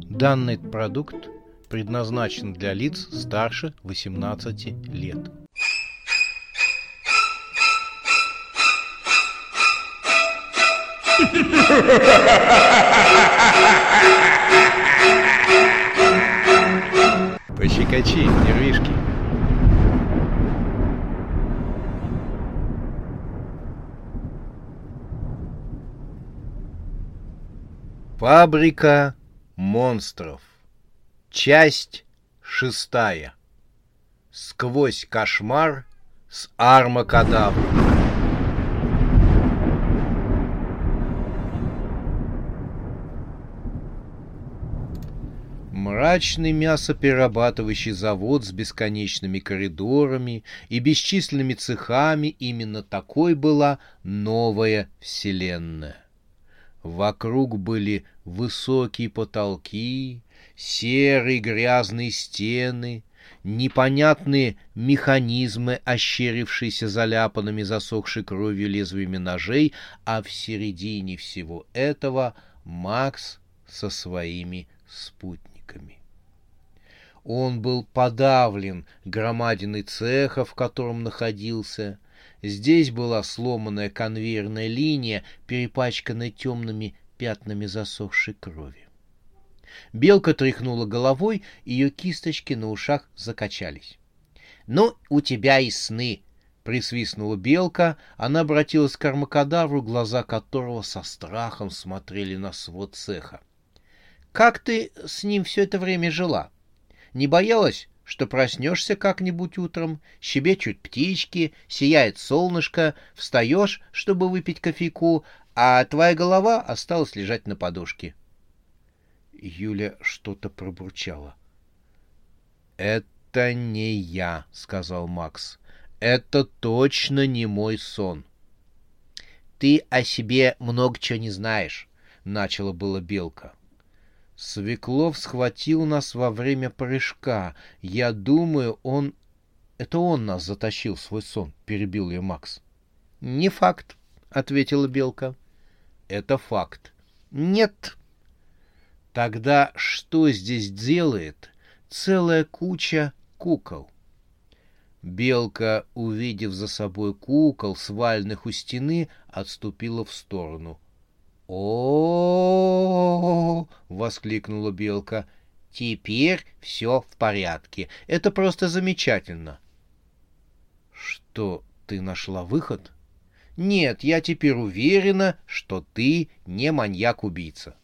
Данный продукт предназначен для лиц старше 18 лет. Пощекочи, нервишки. Фабрика монстров. Часть шестая. Сквозь кошмар с Армакадавром. Мрачный мясоперерабатывающий завод с бесконечными коридорами и бесчисленными цехами именно такой была новая вселенная. Вокруг были высокие потолки, серые грязные стены, непонятные механизмы, ощерившиеся заляпанными засохшей кровью лезвиями ножей, а в середине всего этого Макс со своими спутниками. Он был подавлен громадиной цеха, в котором находился, Здесь была сломанная конвейерная линия, перепачканная темными пятнами засохшей крови. Белка тряхнула головой, ее кисточки на ушах закачались. — Ну, у тебя и сны! — присвистнула белка. Она обратилась к армакадавру, глаза которого со страхом смотрели на свод цеха. — Как ты с ним все это время жила? Не боялась, что проснешься как-нибудь утром, щебечут птички, сияет солнышко, встаешь, чтобы выпить кофейку, а твоя голова осталась лежать на подушке. Юля что-то пробурчала. «Это не я», — сказал Макс. «Это точно не мой сон». «Ты о себе много чего не знаешь», — начала было Белка. Свеклов схватил нас во время прыжка. Я думаю, он... Это он нас затащил в свой сон, — перебил ее Макс. — Не факт, — ответила Белка. — Это факт. — Нет. — Тогда что здесь делает целая куча кукол? Белка, увидев за собой кукол, свальных у стены, отступила в сторону о воскликнула белка. «Теперь все в порядке. Это просто замечательно». «Что, ты нашла выход?» «Нет, я теперь уверена, что ты не маньяк-убийца».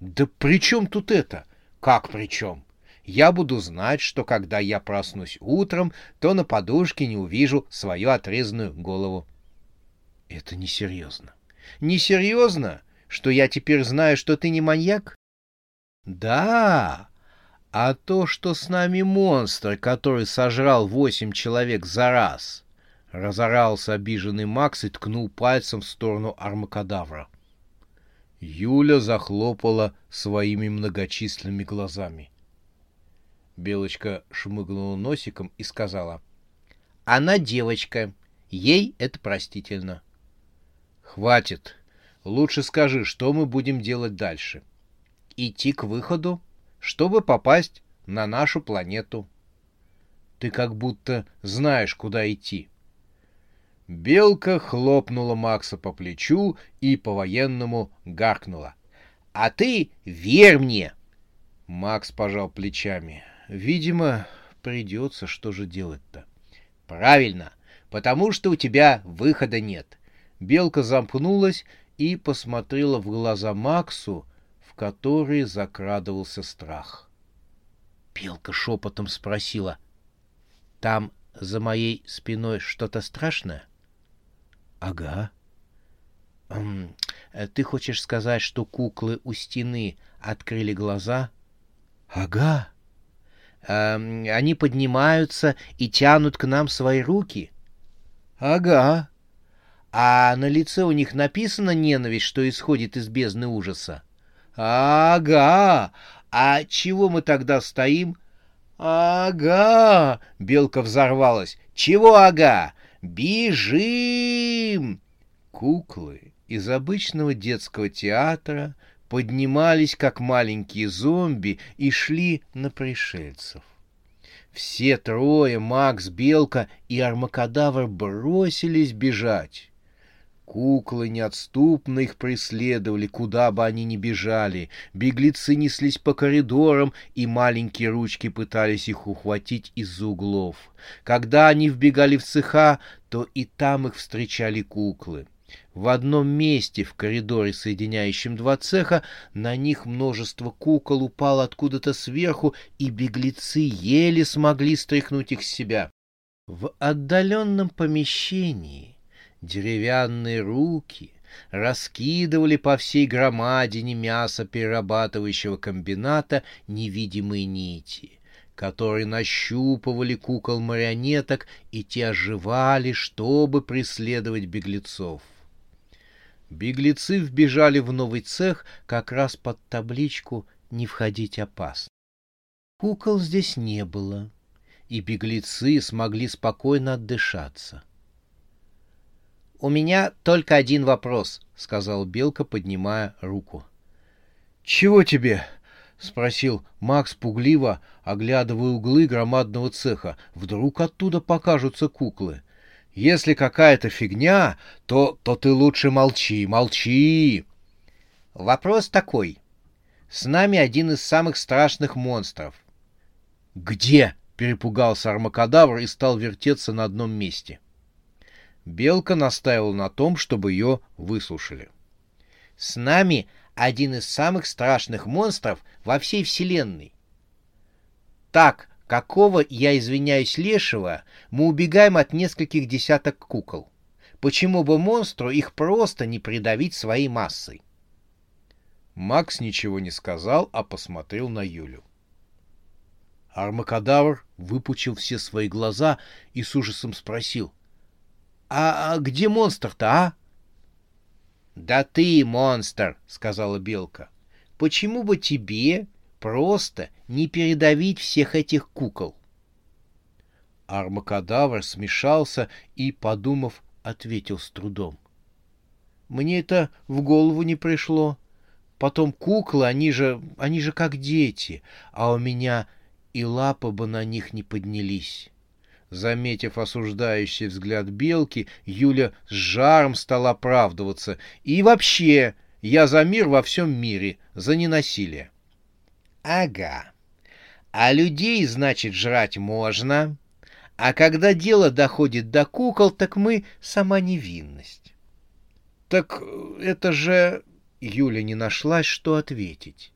«Да при чем тут это?» «Как при чем?» я буду знать, что когда я проснусь утром, то на подушке не увижу свою отрезанную голову. Это несерьезно. Несерьезно? Что я теперь знаю, что ты не маньяк? Да, а то, что с нами монстр, который сожрал восемь человек за раз. Разорался обиженный Макс и ткнул пальцем в сторону армакадавра. Юля захлопала своими многочисленными глазами. Белочка шмыгнула носиком и сказала. — Она девочка. Ей это простительно. — Хватит, Лучше скажи, что мы будем делать дальше. Идти к выходу, чтобы попасть на нашу планету. Ты как будто знаешь, куда идти. Белка хлопнула Макса по плечу и по-военному гаркнула. — А ты верь мне! Макс пожал плечами. Видимо, придется, что же делать-то? — Правильно, потому что у тебя выхода нет. Белка замкнулась и посмотрела в глаза Максу, в которые закрадывался страх. Пелка шепотом спросила. — Там за моей спиной что-то страшное? — Ага. — Ты хочешь сказать, что куклы у стены открыли глаза? — Ага. Эм, — Они поднимаются и тянут к нам свои руки? — Ага. А на лице у них написана ненависть, что исходит из бездны ужаса. Ага. А чего мы тогда стоим? Ага. Белка взорвалась. Чего ага? Бежим! Куклы из обычного детского театра поднимались, как маленькие зомби, и шли на пришельцев. Все трое, Макс, Белка и Армакадавр, бросились бежать. Куклы неотступно их преследовали, куда бы они ни бежали. Беглецы неслись по коридорам, и маленькие ручки пытались их ухватить из-за углов. Когда они вбегали в цеха, то и там их встречали куклы. В одном месте в коридоре, соединяющем два цеха, на них множество кукол упало откуда-то сверху, и беглецы еле смогли стряхнуть их с себя. В отдаленном помещении Деревянные руки раскидывали по всей громадине мясоперерабатывающего комбината невидимые нити, которые нащупывали кукол-марионеток, и те оживали, чтобы преследовать беглецов. Беглецы вбежали в новый цех как раз под табличку «Не входить опасно». Кукол здесь не было, и беглецы смогли спокойно отдышаться — «У меня только один вопрос», — сказал Белка, поднимая руку. «Чего тебе?» — спросил Макс пугливо, оглядывая углы громадного цеха. «Вдруг оттуда покажутся куклы? Если какая-то фигня, то, то ты лучше молчи, молчи!» «Вопрос такой. С нами один из самых страшных монстров». «Где?» — перепугался армакадавр и стал вертеться на одном месте. — Белка настаивала на том, чтобы ее выслушали. «С нами один из самых страшных монстров во всей Вселенной. Так, какого, я извиняюсь, лешего, мы убегаем от нескольких десяток кукол. Почему бы монстру их просто не придавить своей массой?» Макс ничего не сказал, а посмотрел на Юлю. Армакадавр выпучил все свои глаза и с ужасом спросил. А, а где монстр-то, а? Да ты монстр, сказала белка. Почему бы тебе просто не передавить всех этих кукол? Армакадавр смешался и, подумав, ответил с трудом. Мне это в голову не пришло. Потом куклы, они же, они же как дети, а у меня и лапы бы на них не поднялись. Заметив осуждающий взгляд белки, Юля с жаром стала оправдываться. «И вообще, я за мир во всем мире, за ненасилие». «Ага. А людей, значит, жрать можно. А когда дело доходит до кукол, так мы сама невинность». «Так это же...» Юля не нашлась, что ответить.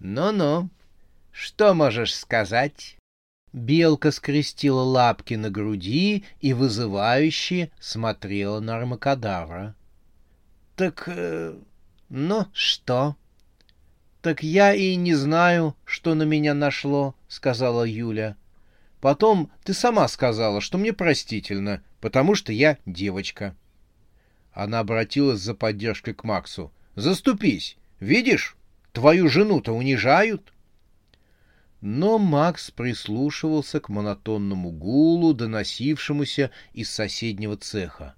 «Ну-ну, что можешь сказать?» Белка скрестила лапки на груди и вызывающе смотрела на Армакадавра. — Так... Э, ну, что? — Так я и не знаю, что на меня нашло, — сказала Юля. — Потом ты сама сказала, что мне простительно, потому что я девочка. Она обратилась за поддержкой к Максу. — Заступись! Видишь, твою жену-то унижают. — но Макс прислушивался к монотонному гулу, доносившемуся из соседнего цеха.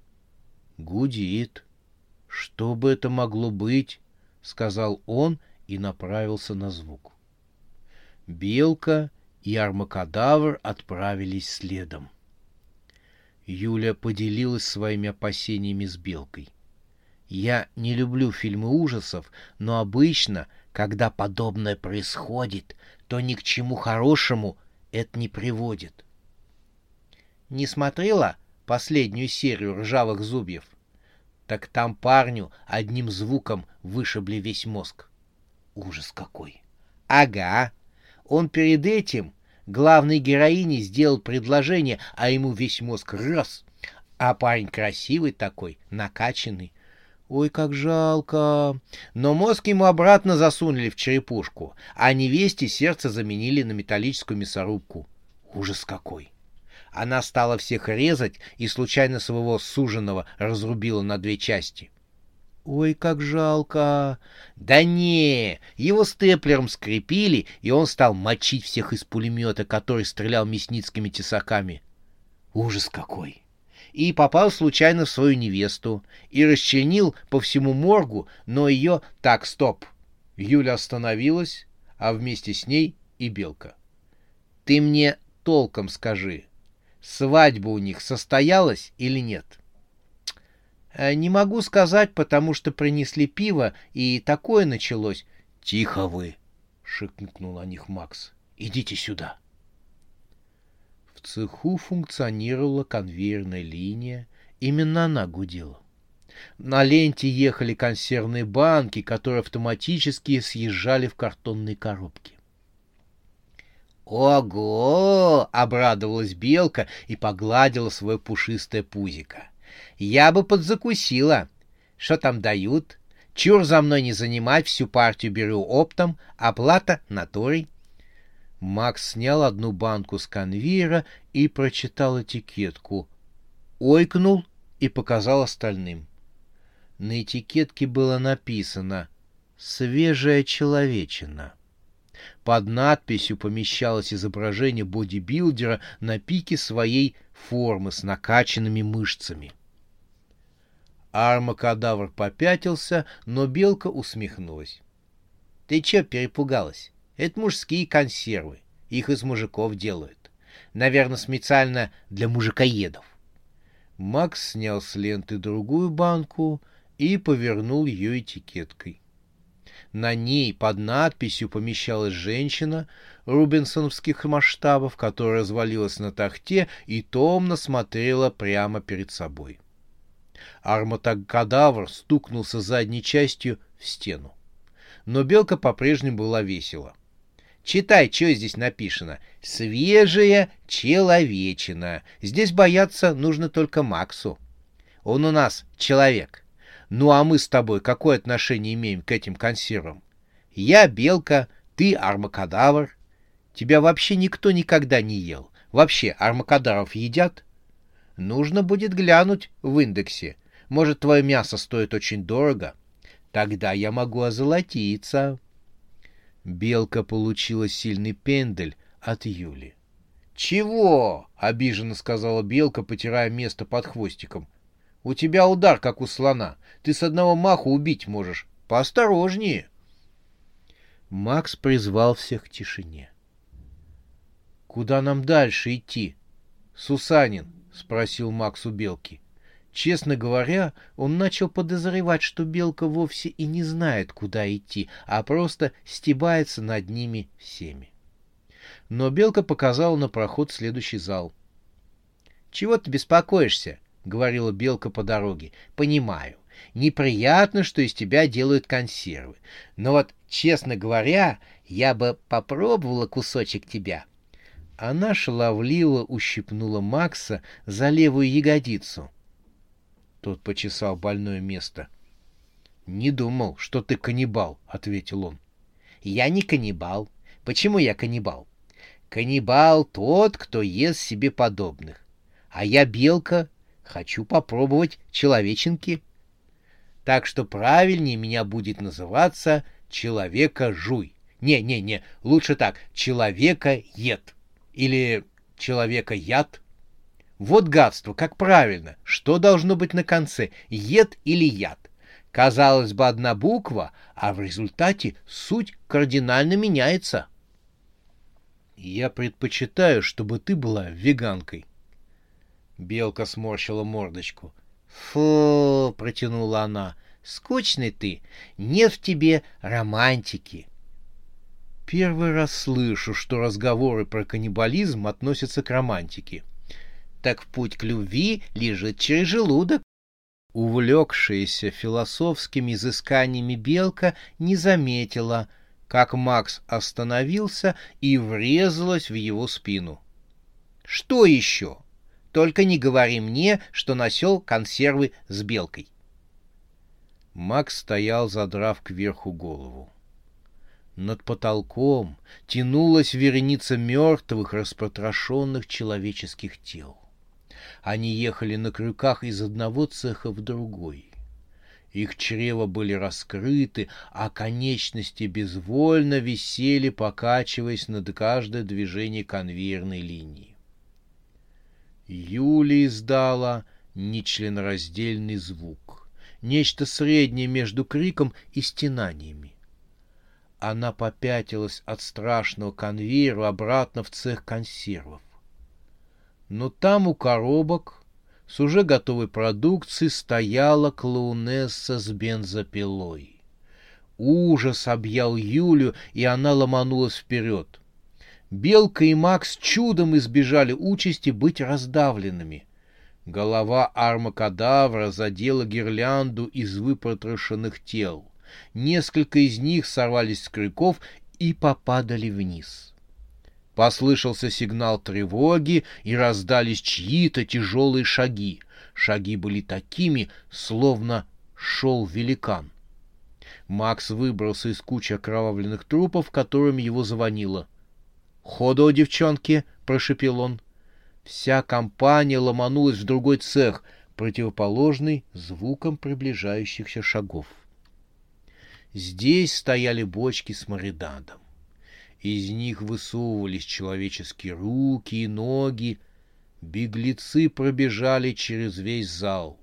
«Гудит. Что бы это могло быть?» — сказал он и направился на звук. Белка и Армакадавр отправились следом. Юля поделилась своими опасениями с Белкой. «Я не люблю фильмы ужасов, но обычно, когда подобное происходит, то ни к чему хорошему это не приводит. Не смотрела последнюю серию «Ржавых зубьев»? Так там парню одним звуком вышибли весь мозг. Ужас какой! Ага, он перед этим главной героине сделал предложение, а ему весь мозг раз. А парень красивый такой, накачанный, Ой, как жалко. Но мозг ему обратно засунули в черепушку, а невесте сердце заменили на металлическую мясорубку. Ужас какой! Она стала всех резать и случайно своего суженого разрубила на две части. Ой, как жалко. Да не, его степлером скрепили, и он стал мочить всех из пулемета, который стрелял мясницкими тесаками. Ужас какой! И попал случайно в свою невесту и расчленил по всему моргу, но ее... Так, стоп. Юля остановилась, а вместе с ней и Белка. Ты мне толком скажи, свадьба у них состоялась или нет? «Э, не могу сказать, потому что принесли пиво, и такое началось. Тихо вы, шикнул на них Макс. Идите сюда. Цеху функционировала конвейерная линия, именно она гудела. На ленте ехали консервные банки, которые автоматически съезжали в картонные коробки. «Ого!» — обрадовалась белка и погладила свое пушистое пузико. «Я бы подзакусила. Что там дают? Чур за мной не занимать, всю партию беру оптом, оплата натурой». Макс снял одну банку с конвейера и прочитал этикетку. Ойкнул и показал остальным. На этикетке было написано «Свежая человечина». Под надписью помещалось изображение бодибилдера на пике своей формы с накачанными мышцами. Армакадавр попятился, но белка усмехнулась. — Ты чё перепугалась? Это мужские консервы. Их из мужиков делают. Наверное, специально для мужикоедов. Макс снял с ленты другую банку и повернул ее этикеткой. На ней под надписью помещалась женщина рубинсоновских масштабов, которая развалилась на тахте и томно смотрела прямо перед собой. Арматокадавр стукнулся задней частью в стену. Но белка по-прежнему была весела. Читай, что здесь написано. Свежая человечина. Здесь бояться нужно только Максу. Он у нас человек. Ну а мы с тобой какое отношение имеем к этим консервам? Я белка, ты армакадавр. Тебя вообще никто никогда не ел. Вообще армакадавров едят? Нужно будет глянуть в индексе. Может, твое мясо стоит очень дорого? Тогда я могу озолотиться. Белка получила сильный пендель от Юли. «Чего?» — обиженно сказала Белка, потирая место под хвостиком. «У тебя удар, как у слона. Ты с одного маху убить можешь. Поосторожнее!» Макс призвал всех к тишине. «Куда нам дальше идти?» «Сусанин», — спросил Макс у Белки. Честно говоря, он начал подозревать, что белка вовсе и не знает, куда идти, а просто стебается над ними всеми. Но белка показала на проход следующий зал. «Чего ты беспокоишься?» — говорила белка по дороге. «Понимаю. Неприятно, что из тебя делают консервы. Но вот, честно говоря, я бы попробовала кусочек тебя». Она шаловливо ущипнула Макса за левую ягодицу — тот почесал больное место. «Не думал, что ты каннибал», — ответил он. «Я не каннибал. Почему я каннибал? Каннибал тот, кто ест себе подобных. А я белка, хочу попробовать человеченки. Так что правильнее меня будет называться человека-жуй. Не-не-не, лучше так, человека-ед. Или человека-яд. Вот гадство, как правильно. Что должно быть на конце, ед или яд? Казалось бы, одна буква, а в результате суть кардинально меняется. Я предпочитаю, чтобы ты была веганкой. Белка сморщила мордочку. Фу, протянула она. Скучный ты, нет в тебе романтики. Первый раз слышу, что разговоры про каннибализм относятся к романтике так путь к любви лежит через желудок. Увлекшаяся философскими изысканиями белка не заметила, как Макс остановился и врезалась в его спину. «Что еще? Только не говори мне, что носил консервы с белкой». Макс стоял, задрав кверху голову. Над потолком тянулась вереница мертвых, распотрошенных человеческих тел. Они ехали на крюках из одного цеха в другой. Их чрева были раскрыты, а конечности безвольно висели, покачиваясь над каждое движение конвейерной линии. Юля издала нечленораздельный звук, нечто среднее между криком и стенаниями. Она попятилась от страшного конвейера обратно в цех консервов. Но там у коробок с уже готовой продукцией стояла клоунесса с бензопилой. Ужас объял Юлю, и она ломанулась вперед. Белка и Макс чудом избежали участи быть раздавленными. Голова армакадавра задела гирлянду из выпотрошенных тел. Несколько из них сорвались с крюков и попадали вниз. Послышался сигнал тревоги, и раздались чьи-то тяжелые шаги. Шаги были такими, словно шел великан. Макс выбрался из кучи окровавленных трупов, которым его звонило. «Ходу, девчонки!» — прошепел он. Вся компания ломанулась в другой цех, противоположный звукам приближающихся шагов. Здесь стояли бочки с маридадом. Из них высовывались человеческие руки и ноги. Беглецы пробежали через весь зал.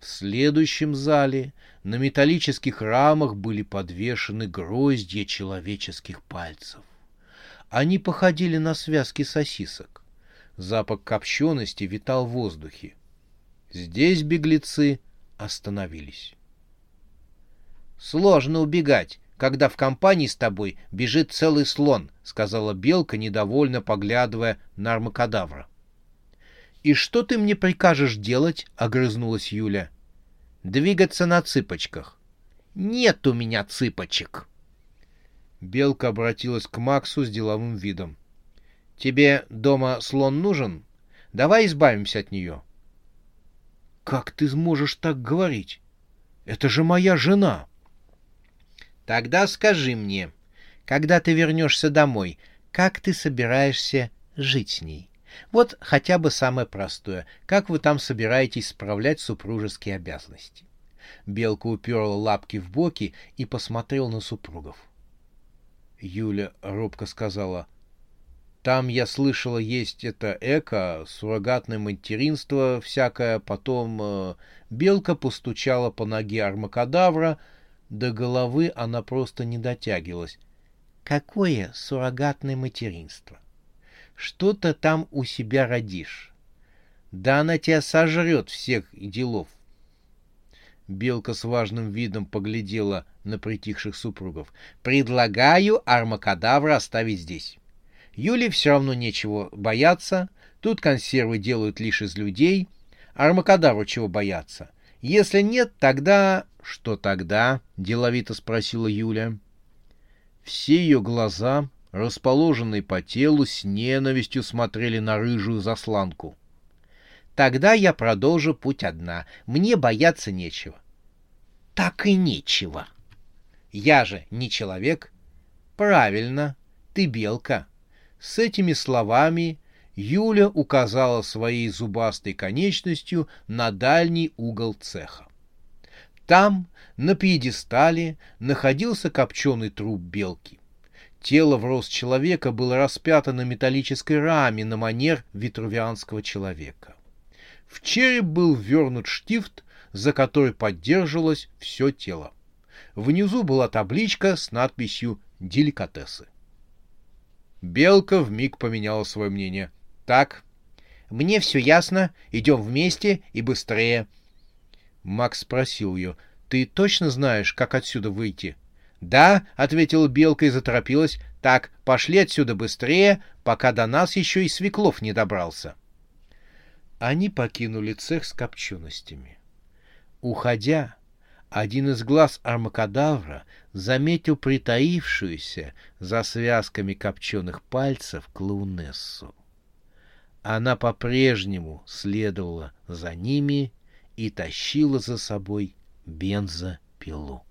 В следующем зале на металлических рамах были подвешены гроздья человеческих пальцев. Они походили на связки сосисок. Запах копчености витал в воздухе. Здесь беглецы остановились. «Сложно убегать, когда в компании с тобой бежит целый слон», — сказала Белка, недовольно поглядывая на армакадавра. «И что ты мне прикажешь делать?» — огрызнулась Юля. «Двигаться на цыпочках». «Нет у меня цыпочек», Белка обратилась к Максу с деловым видом. «Тебе дома слон нужен? Давай избавимся от нее». «Как ты сможешь так говорить? Это же моя жена!» «Тогда скажи мне, когда ты вернешься домой, как ты собираешься жить с ней? Вот хотя бы самое простое. Как вы там собираетесь справлять супружеские обязанности?» Белка уперла лапки в боки и посмотрел на супругов. Юля робко сказала. Там, я слышала, есть это эко, суррогатное материнство всякое, потом э, белка постучала по ноге армакадавра, до головы она просто не дотягивалась. Какое суррогатное материнство? Что-то там у себя родишь. Да она тебя сожрет всех делов. Белка с важным видом поглядела на притихших супругов. «Предлагаю армакадавра оставить здесь. Юле все равно нечего бояться. Тут консервы делают лишь из людей. Армакадавру чего бояться? Если нет, тогда...» «Что тогда?» — деловито спросила Юля. Все ее глаза, расположенные по телу, с ненавистью смотрели на рыжую засланку. Тогда я продолжу путь одна. Мне бояться нечего. Так и нечего. Я же не человек. Правильно, ты белка. С этими словами Юля указала своей зубастой конечностью на дальний угол цеха. Там, на пьедестале, находился копченый труп белки. Тело в рост человека было распято на металлической раме на манер витрувианского человека. В череп был ввернут штифт, за который поддерживалось все тело. Внизу была табличка с надписью «Деликатесы». Белка вмиг поменяла свое мнение. «Так, мне все ясно, идем вместе и быстрее». Макс спросил ее, «Ты точно знаешь, как отсюда выйти?» «Да», — ответила Белка и заторопилась, «так, пошли отсюда быстрее, пока до нас еще и Свеклов не добрался». Они покинули цех с копченостями. Уходя, один из глаз армакадавра заметил притаившуюся за связками копченых пальцев клоунессу. Она по-прежнему следовала за ними и тащила за собой бензопилу.